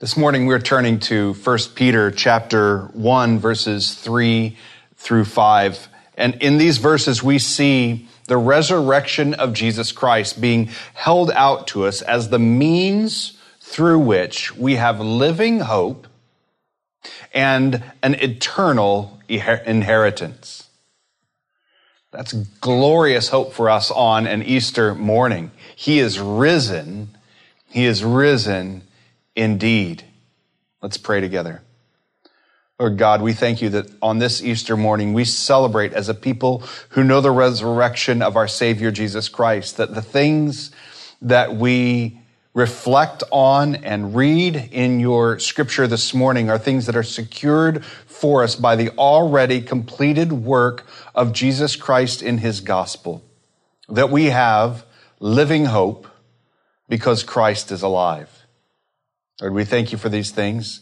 This morning we're turning to 1 Peter chapter 1 verses 3 through 5. And in these verses we see the resurrection of Jesus Christ being held out to us as the means through which we have living hope and an eternal inheritance. That's glorious hope for us on an Easter morning. He is risen. He is risen indeed. Let's pray together. Lord God, we thank you that on this Easter morning we celebrate as a people who know the resurrection of our Savior Jesus Christ, that the things that we reflect on and read in your scripture this morning are things that are secured for us by the already completed work of Jesus Christ in his gospel. That we have living hope because Christ is alive. Lord, we thank you for these things.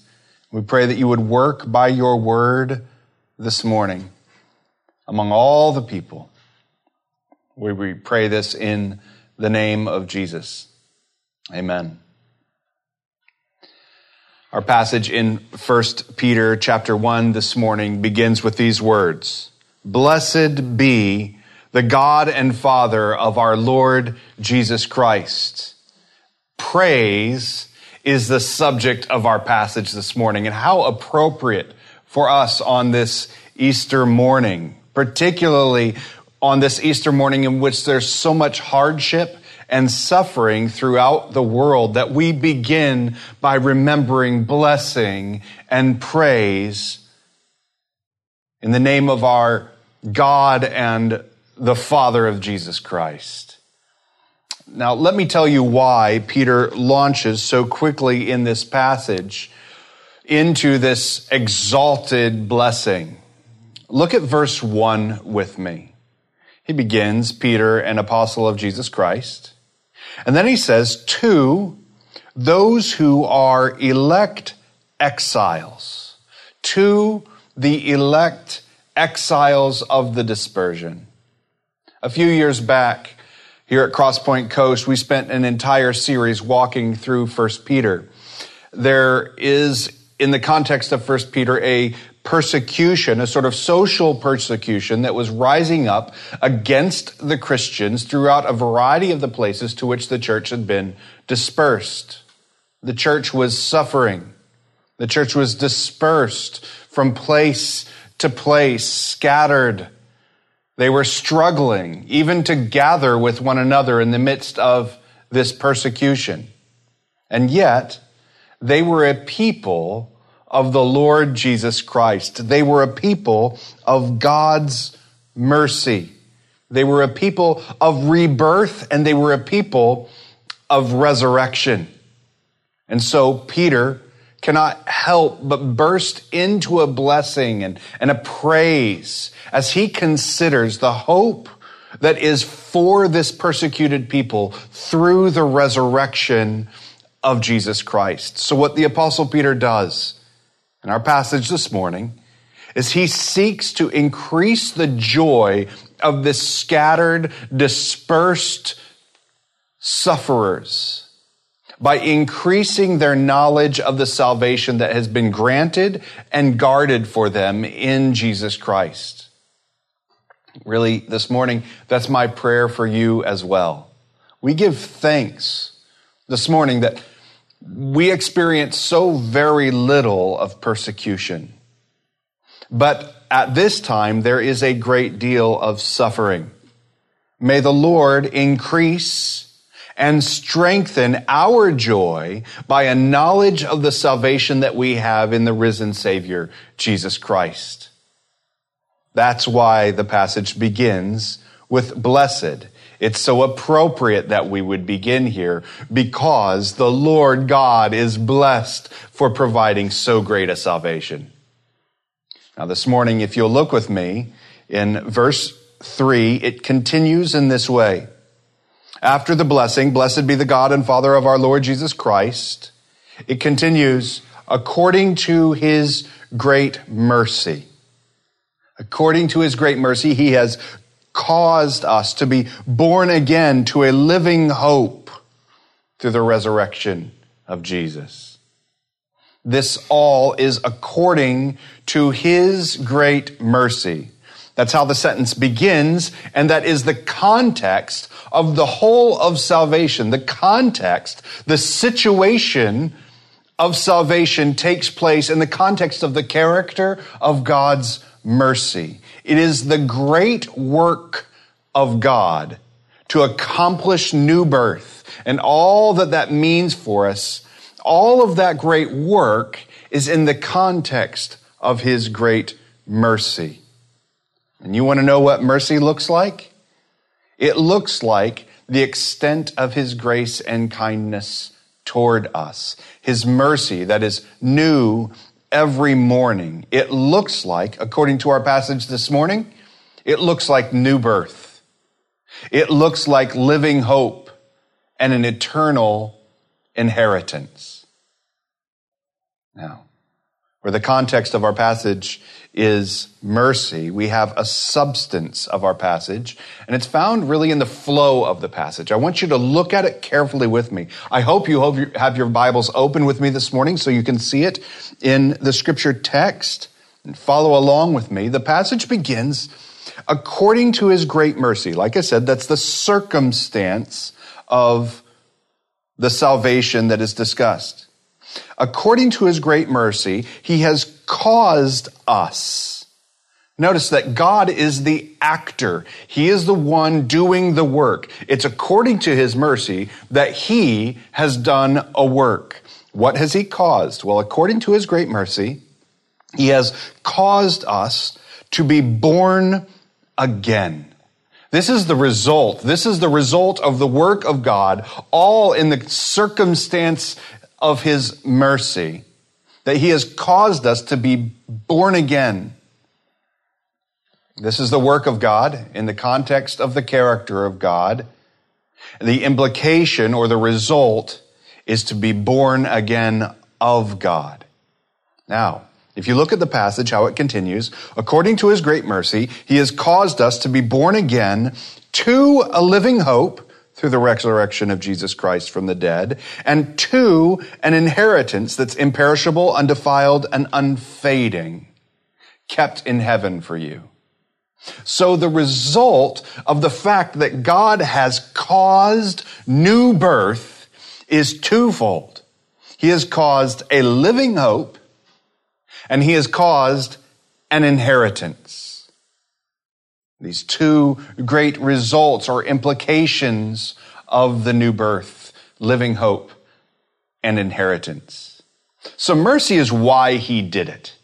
We pray that you would work by your word this morning among all the people. We, pray this in the name of Jesus. Amen. Our passage in 1 Peter chapter 1 this morning begins with these words. Blessed be the God and Father of our Lord Jesus Christ. Praise is the subject of our passage this morning and how appropriate for us on this Easter morning, particularly on this Easter morning in which there's so much hardship and suffering throughout the world that we begin by remembering blessing and praise in the name of our God and the Father of Jesus Christ. Now, let me tell you why Peter launches so quickly in this passage into this exalted blessing. Look at verse 1 with me. He begins, Peter, an apostle of Jesus Christ. And then he says, to those who are elect exiles, to the elect exiles of the dispersion. A few years back, here at Crosspoint Coast, we spent an entire series walking through 1 Peter. There is, in the context of 1 Peter, a persecution, a sort of social persecution that was rising up against the Christians throughout a variety of the places to which the church had been dispersed. The church was suffering. The church was dispersed from place to place, scattered they were struggling even to gather with one another in the midst of this persecution. And yet, they were a people of the Lord Jesus Christ. They were a people of God's mercy. They were a people of rebirth and they were a people of resurrection. And so Peter cannot help but burst into a blessing and, and a praise as he considers the hope that is for this persecuted people through the resurrection of Jesus Christ. So what the apostle Peter does in our passage this morning is he seeks to increase the joy of this scattered, dispersed sufferers by increasing their knowledge of the salvation that has been granted and guarded for them in Jesus Christ. Really, this morning, that's my prayer for you as well. We give thanks this morning that we experience so very little of persecution. But at this time, there is a great deal of suffering. May the Lord increase and strengthen our joy by a knowledge of the salvation that we have in the risen Savior, Jesus Christ. That's why the passage begins with blessed. It's so appropriate that we would begin here because the Lord God is blessed for providing so great a salvation. Now, this morning, if you'll look with me in verse 3, it continues in this way. After the blessing, blessed be the God and Father of our Lord Jesus Christ, it continues, according to his great mercy. According to his great mercy, he has caused us to be born again to a living hope through the resurrection of Jesus. This all is according to his great mercy. That's how the sentence begins, and that is the context of the whole of salvation. The context, the situation of salvation takes place in the context of the character of God's mercy. It is the great work of God to accomplish new birth and all that that means for us. All of that great work is in the context of His great mercy. And you want to know what mercy looks like? It looks like the extent of His grace and kindness toward us. His mercy that is new every morning. It looks like, according to our passage this morning, it looks like new birth. It looks like living hope and an eternal inheritance. Now, where the context of our passage is mercy, we have a substance of our passage, and it's found really in the flow of the passage. I want you to look at it carefully with me. I hope you have your Bibles open with me this morning so you can see it in the scripture text and follow along with me. The passage begins according to his great mercy. Like I said, that's the circumstance of the salvation that is discussed. According to his great mercy, he has caused us. Notice that God is the actor. He is the one doing the work. It's according to his mercy that he has done a work. What has he caused? Well, according to his great mercy, he has caused us to be born again. This is the result. This is the result of the work of God, all in the circumstance of his mercy, that he has caused us to be born again. This is the work of God in the context of the character of God. The implication or the result is to be born again of God. Now, if you look at the passage, how it continues, according to his great mercy, he has caused us to be born again to a living hope through the resurrection of Jesus Christ from the dead, and two, an inheritance that's imperishable, undefiled, and unfading, kept in heaven for you. So the result of the fact that God has caused new birth is twofold. He has caused a living hope, and he has caused an inheritance. These two great results or implications of the new birth, living hope and inheritance. So mercy is why he did it.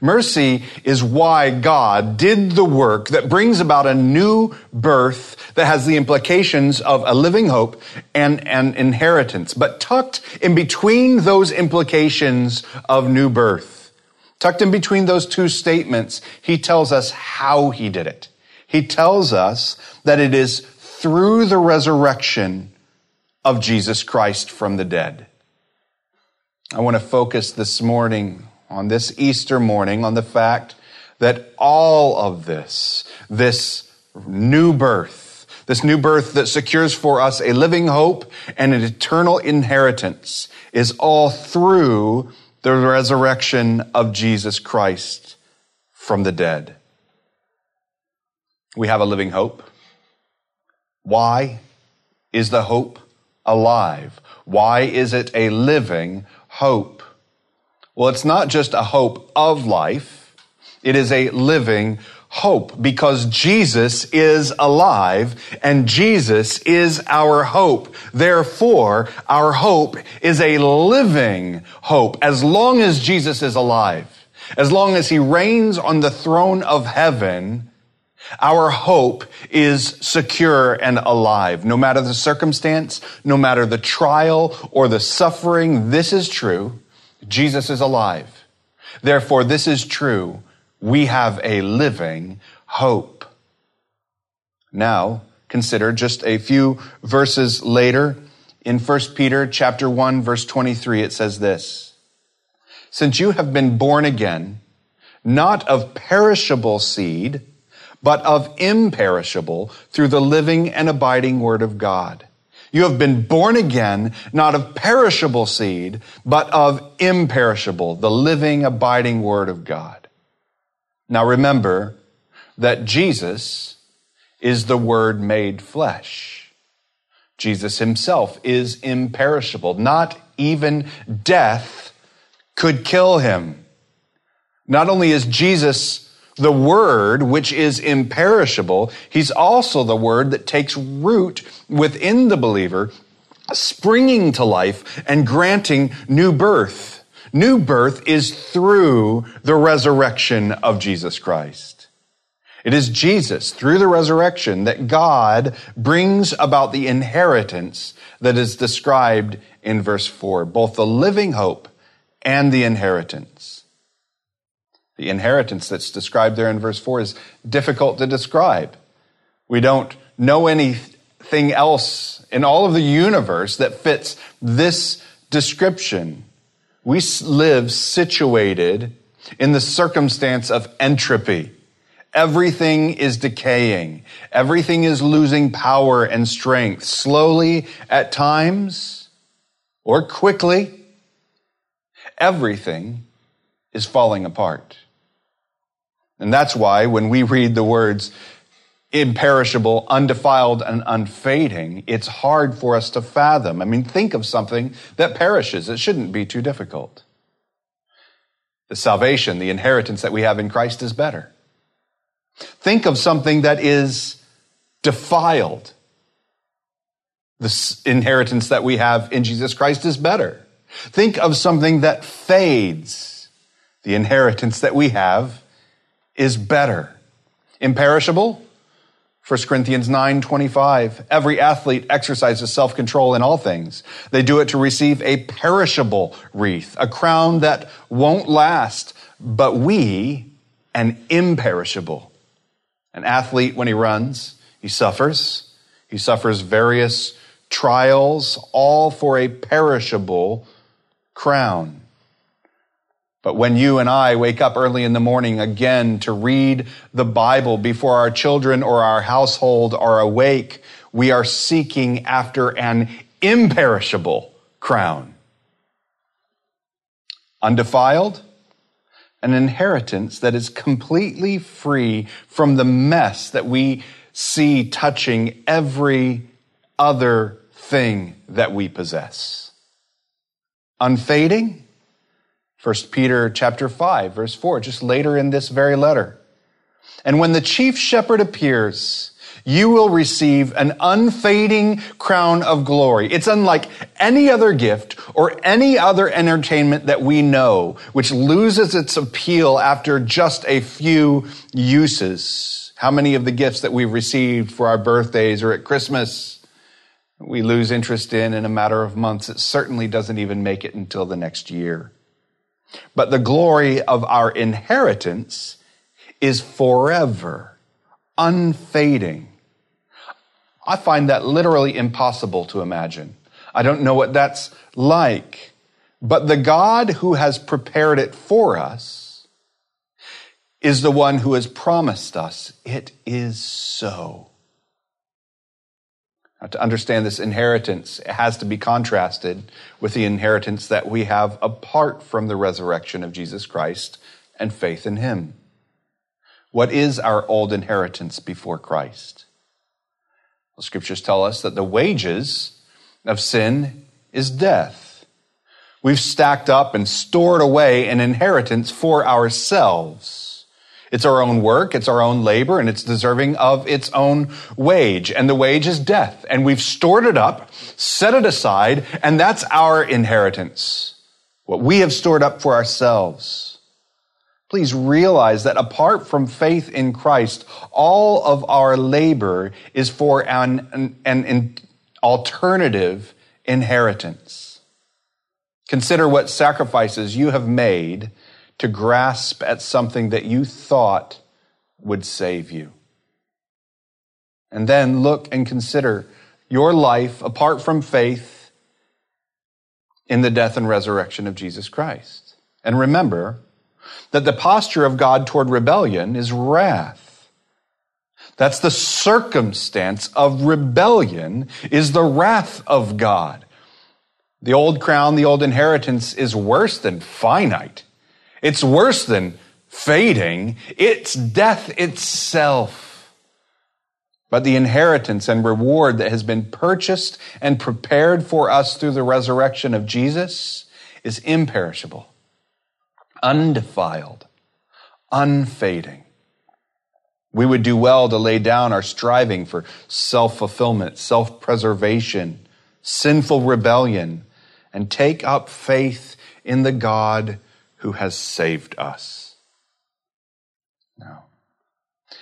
Mercy is why God did the work that brings about a new birth that has the implications of a living hope and an inheritance. But tucked in between those implications of new birth, tucked in between those two statements, he tells us how he did it. He tells us that it is through the resurrection of Jesus Christ from the dead. I want to focus this morning, on this Easter morning, on the fact that all of this, this new birth, this new birth that secures for us a living hope and an eternal inheritance, is all through the resurrection of Jesus Christ from the dead. We have a living hope. Why is the hope alive? Why is it a living hope? Well, it's not just a hope of life. It is a living hope because Jesus is alive and Jesus is our hope. Therefore, our hope is a living hope as long as Jesus is alive. As long as he reigns on the throne of heaven, our hope is secure and alive. No matter the circumstance, no matter the trial or the suffering, this is true. Jesus is alive. Therefore, this is true. We have a living hope. Now, consider just a few verses later in 1 Peter chapter 1 verse 23 it says this: Since you have been born again, not of perishable seed, but of imperishable through the living and abiding word of God. You have been born again, not of perishable seed, but of imperishable, the living, abiding Word of God. Now remember that Jesus is the Word made flesh. Jesus himself is imperishable. Not even death could kill him. Not only is Jesus the word, which is imperishable, he's also the word that takes root within the believer, springing to life and granting new birth. New birth is through the resurrection of Jesus Christ. It is Jesus, through the resurrection, that God brings about the inheritance that is described in verse 4, both the living hope and the inheritance. The inheritance that's described there in verse 4 is difficult to describe. We don't know anything else in all of the universe that fits this description. We live situated in the circumstance of entropy. Everything is decaying. Everything is losing power and strength, slowly at times or quickly. Everything is falling apart. And that's why when we read the words imperishable, undefiled, and unfading, it's hard for us to fathom. I mean, think of something that perishes. It shouldn't be too difficult. The salvation, the inheritance that we have in Christ is better. Think of something that is defiled. The inheritance that we have in Jesus Christ is better. Think of something that fades. The inheritance that we have is better. Imperishable? 1 Corinthians 9 25. Every athlete exercises self control in all things. They do it to receive a perishable wreath, a crown that won't last, but we, an imperishable. An athlete, when he runs, he suffers. He suffers various trials, all for a perishable crown. But when you and I wake up early in the morning again to read the Bible before our children or our household are awake, we are seeking after an imperishable crown. Undefiled, an inheritance that is completely free from the mess that we see touching every other thing that we possess. Unfading, 1 Peter chapter 5 verse 4, just later in this very letter. And when the chief shepherd appears, you will receive an unfading crown of glory. It's unlike any other gift or any other entertainment that we know, which loses its appeal after just a few uses. How many of the gifts that we've received for our birthdays or at Christmas we lose interest in in a matter of months? It certainly doesn't even make it until the next year. But the glory of our inheritance is forever, unfading. I find that literally impossible to imagine. I don't know what that's like. But the God who has prepared it for us is the one who has promised us it is so. Now, to understand this inheritance, it has to be contrasted with the inheritance that we have apart from the resurrection of Jesus Christ and faith in Him. What is our old inheritance before Christ? The scriptures tell us that the wages of sin is death. We've stacked up and stored away an inheritance for ourselves. It's our own work, it's our own labor, and it's deserving of its own wage. And the wage is death. And we've stored it up, set it aside, and that's our inheritance. What we have stored up for ourselves. Please realize that apart from faith in Christ, all of our labor is for an, an, an alternative inheritance. Consider what sacrifices you have made to grasp at something that you thought would save you. And then look and consider your life apart from faith in the death and resurrection of Jesus Christ. And remember that the posture of God toward rebellion is wrath. That's the circumstance of rebellion is the wrath of God. The old crown, the old inheritance is worse than finite. It's worse than fading. It's death itself. But the inheritance and reward that has been purchased and prepared for us through the resurrection of Jesus is imperishable, undefiled, unfading. We would do well to lay down our striving for self fulfillment, self preservation, sinful rebellion, and take up faith in the God who has saved us. Now, I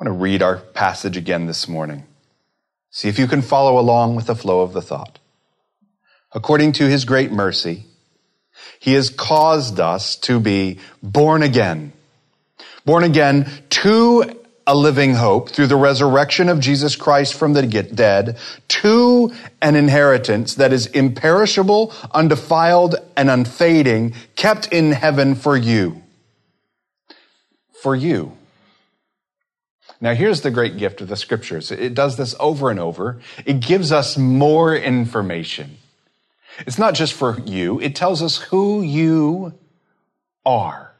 want to read our passage again this morning. See if you can follow along with the flow of the thought. According to his great mercy, he has caused us to be born again. Born again to a living hope through the resurrection of Jesus Christ from the dead to an inheritance that is imperishable, undefiled, and unfading, kept in heaven for you. For you. Now, here's the great gift of the scriptures. It does this over and over. It gives us more information. It's not just for you, it tells us who you are,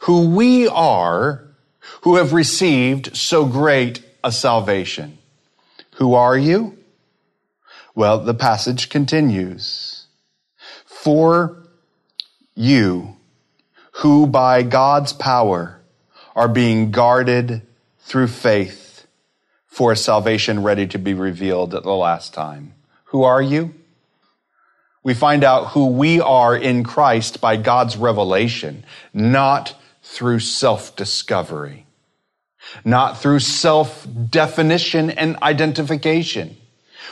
who we are who have received so great a salvation. Who are you? Well, the passage continues. For you who by God's power are being guarded through faith for salvation ready to be revealed at the last time. Who are you? We find out who we are in Christ by God's revelation, not through self-discovery, not through self-definition and identification.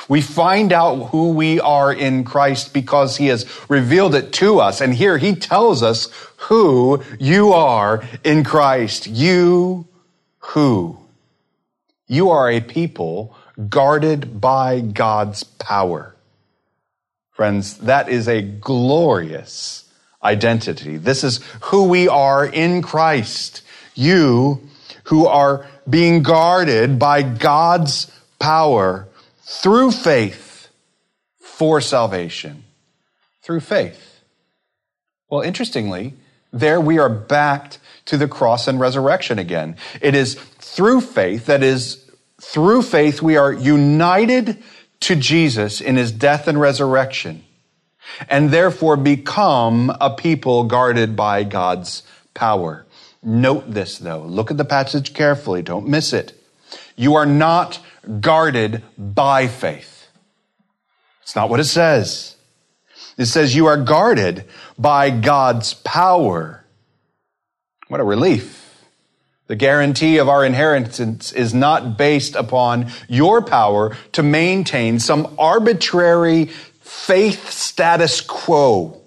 We find out who we are in Christ because he has revealed it to us. And here he tells us who you are in Christ. You who? You are a people guarded by God's power. Friends, that is a glorious identity. This is who we are in Christ. You who are being guarded by God's power through faith for salvation. Through faith. Well, interestingly, there we are backed to the cross and resurrection again. It is through faith, that is, through faith, we are united to Jesus in his death and resurrection and therefore become a people guarded by God's power. Note this though. Look at the passage carefully. Don't miss it. You are not guarded by faith. It's not what it says. It says you are guarded by God's power. What a relief. The guarantee of our inheritance is not based upon your power to maintain some arbitrary faith status quo.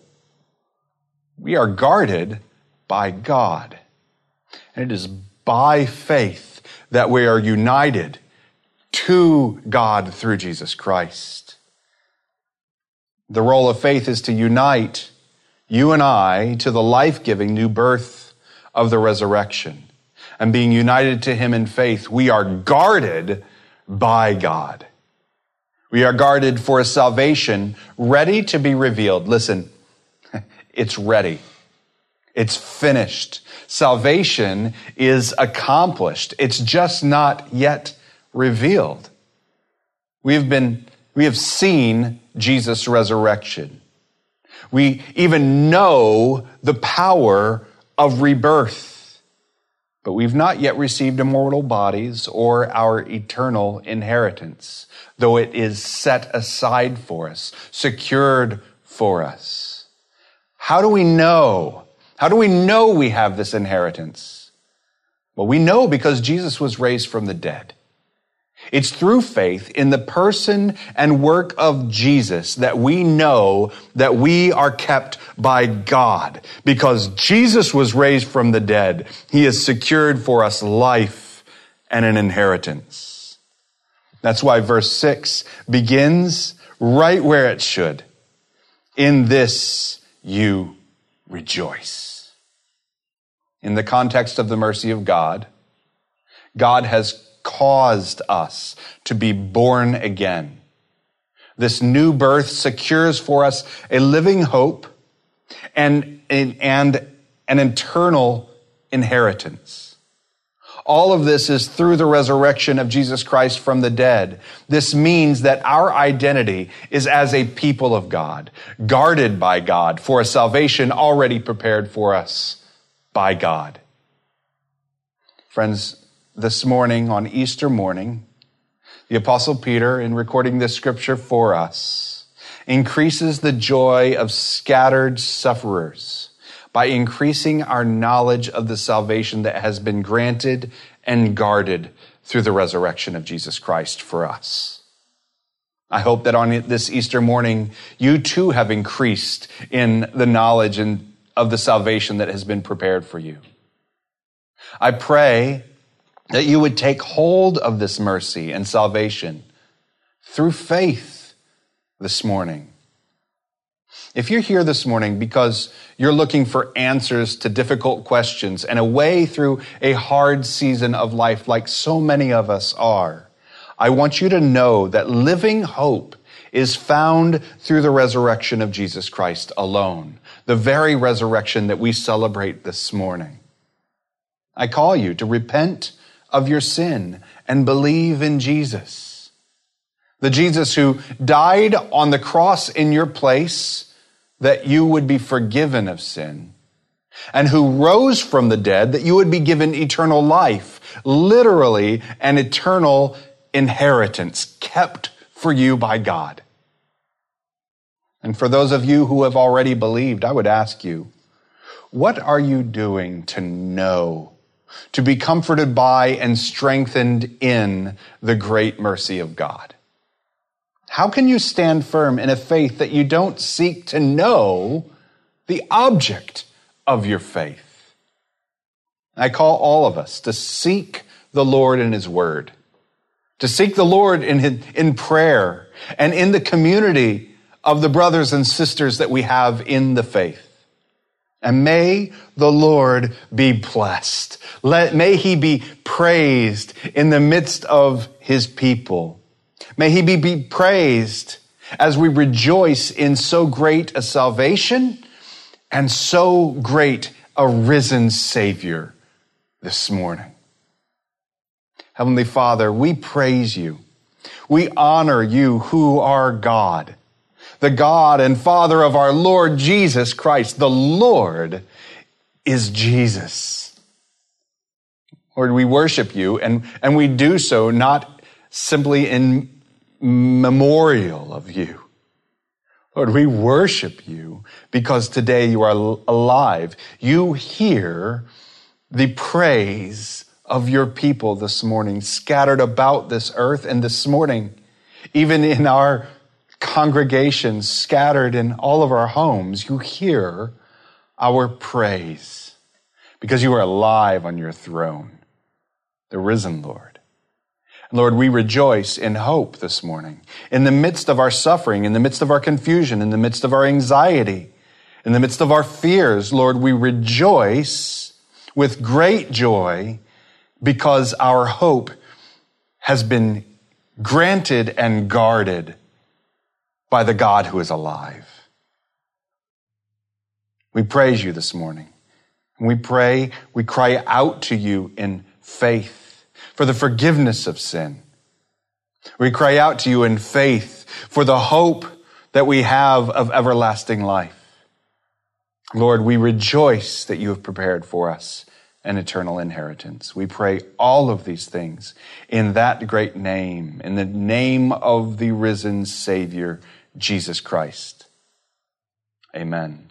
We are guarded by God. And it is by faith that we are united to God through Jesus Christ. The role of faith is to unite you and I to the life giving new birth of the resurrection. And being united to Him in faith, we are guarded by God. We are guarded for a salvation ready to be revealed. Listen, it's ready. It's finished. Salvation is accomplished. It's just not yet revealed. We have been, we have seen Jesus' resurrection. We even know the power of rebirth. But we've not yet received immortal bodies or our eternal inheritance, though it is set aside for us, secured for us. How do we know? How do we know we have this inheritance? Well, we know because Jesus was raised from the dead. It's through faith in the person and work of Jesus that we know that we are kept by God. Because Jesus was raised from the dead, He has secured for us life and an inheritance. That's why verse 6 begins right where it should. In this you rejoice. In the context of the mercy of God, God has caused us to be born again. This new birth secures for us a living hope and, and an eternal inheritance. All of this is through the resurrection of Jesus Christ from the dead. This means that our identity is as a people of God, guarded by God for a salvation already prepared for us by God. Friends, this morning on Easter morning, the Apostle Peter, in recording this scripture for us, increases the joy of scattered sufferers by increasing our knowledge of the salvation that has been granted and guarded through the resurrection of Jesus Christ for us. I hope that on this Easter morning, you too have increased in the knowledge and of the salvation that has been prepared for you. I pray that you would take hold of this mercy and salvation through faith this morning. If you're here this morning because you're looking for answers to difficult questions and a way through a hard season of life like so many of us are, I want you to know that living hope is found through the resurrection of Jesus Christ alone, the very resurrection that we celebrate this morning. I call you to repent of your sin and believe in Jesus. The Jesus who died on the cross in your place that you would be forgiven of sin, and who rose from the dead that you would be given eternal life, literally an eternal inheritance kept for you by God. And for those of you who have already believed, I would ask you, what are you doing to know, to be comforted by and strengthened in the great mercy of God? How can you stand firm in a faith that you don't seek to know the object of your faith? I call all of us to seek the Lord in His Word, to seek the Lord in, his, in prayer and in the community of the brothers and sisters that we have in the faith. And may the Lord be blessed. Let, may He be praised in the midst of His people. May he be, be praised as we rejoice in so great a salvation and so great a risen Savior this morning. Heavenly Father, we praise you. We honor you who are God, the God and Father of our Lord Jesus Christ. The Lord is Jesus. Lord, we worship you and, and we do so not simply in memorial of you. Lord, we worship you because today you are alive. You hear the praise of your people this morning, scattered about this earth and this morning, even in our congregations, scattered in all of our homes, you hear our praise because you are alive on your throne, the risen Lord. Lord, we rejoice in hope this morning. In the midst of our suffering, in the midst of our confusion, in the midst of our anxiety, in the midst of our fears, Lord, we rejoice with great joy because our hope has been granted and guarded by the God who is alive. We praise you this morning. We pray, we cry out to you in faith for the forgiveness of sin. We cry out to you in faith for the hope that we have of everlasting life. Lord, we rejoice that you have prepared for us an eternal inheritance. We pray all of these things in that great name, in the name of the risen Savior, Jesus Christ. Amen.